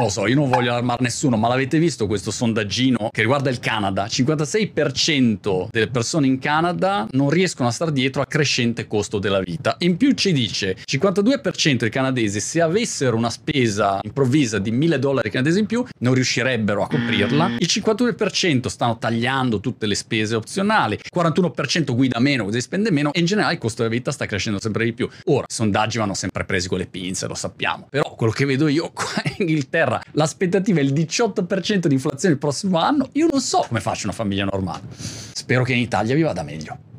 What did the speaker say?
Lo so, io non voglio allarmare nessuno, ma l'avete visto questo sondaggino che riguarda il Canada? 56% delle persone in Canada non riescono a stare dietro al crescente costo della vita. In più ci dice 52% dei canadesi se avessero una spesa improvvisa di 1000 dollari canadesi in più non riuscirebbero a coprirla. Il 52% stanno tagliando tutte le spese opzionali, il 41% guida meno, così spende meno e in generale il costo della vita sta crescendo sempre di più. Ora, i sondaggi vanno sempre presi con le pinze, lo sappiamo, però quello che vedo io qua in Inghilterra l'aspettativa è il 18% di inflazione il prossimo anno, io non so come faccia una famiglia normale. Spero che in Italia vi vada meglio.